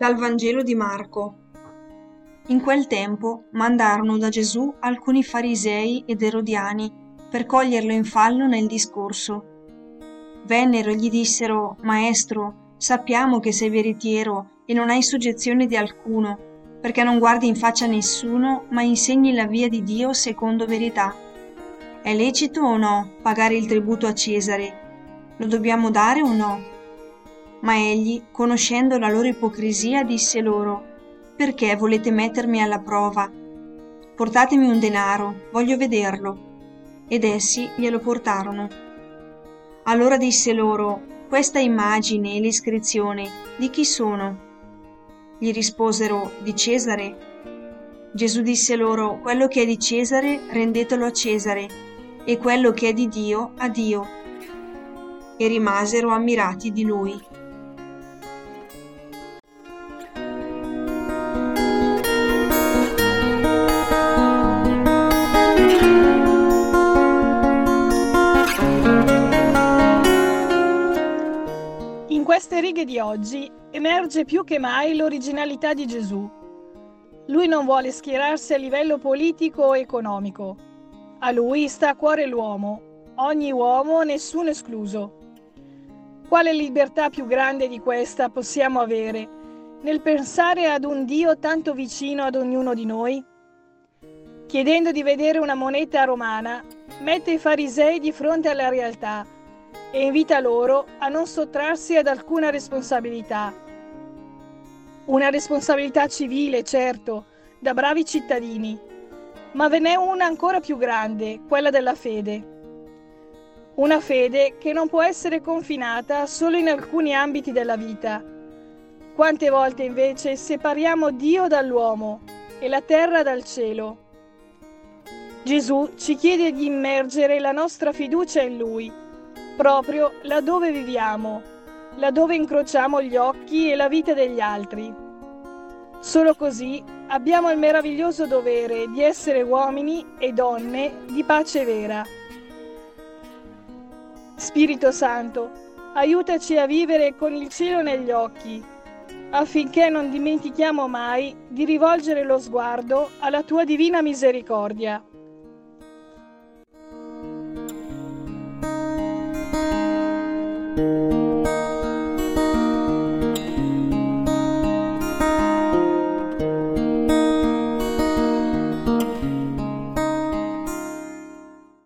Dal Vangelo di Marco. In quel tempo mandarono da Gesù alcuni farisei ed erodiani per coglierlo in fallo nel discorso. Vennero e gli dissero, Maestro, sappiamo che sei veritiero e non hai soggezione di alcuno, perché non guardi in faccia nessuno, ma insegni la via di Dio secondo verità. È lecito o no pagare il tributo a Cesare? Lo dobbiamo dare o no? Ma egli, conoscendo la loro ipocrisia, disse loro, Perché volete mettermi alla prova? Portatemi un denaro, voglio vederlo. Ed essi glielo portarono. Allora disse loro, Questa immagine e l'iscrizione, di chi sono? Gli risposero, Di Cesare. Gesù disse loro, Quello che è di Cesare, rendetelo a Cesare, e quello che è di Dio, a Dio. E rimasero ammirati di lui. Queste righe di oggi emerge più che mai l'originalità di Gesù. Lui non vuole schierarsi a livello politico o economico. A lui sta a cuore l'uomo, ogni uomo, nessuno escluso. Quale libertà più grande di questa possiamo avere nel pensare ad un Dio tanto vicino ad ognuno di noi? Chiedendo di vedere una moneta romana, mette i farisei di fronte alla realtà e invita loro a non sottrarsi ad alcuna responsabilità. Una responsabilità civile, certo, da bravi cittadini, ma ve n'è una ancora più grande, quella della fede. Una fede che non può essere confinata solo in alcuni ambiti della vita. Quante volte invece separiamo Dio dall'uomo e la terra dal cielo. Gesù ci chiede di immergere la nostra fiducia in Lui proprio laddove viviamo, laddove incrociamo gli occhi e la vita degli altri. Solo così abbiamo il meraviglioso dovere di essere uomini e donne di pace vera. Spirito Santo, aiutaci a vivere con il cielo negli occhi, affinché non dimentichiamo mai di rivolgere lo sguardo alla tua divina misericordia. Música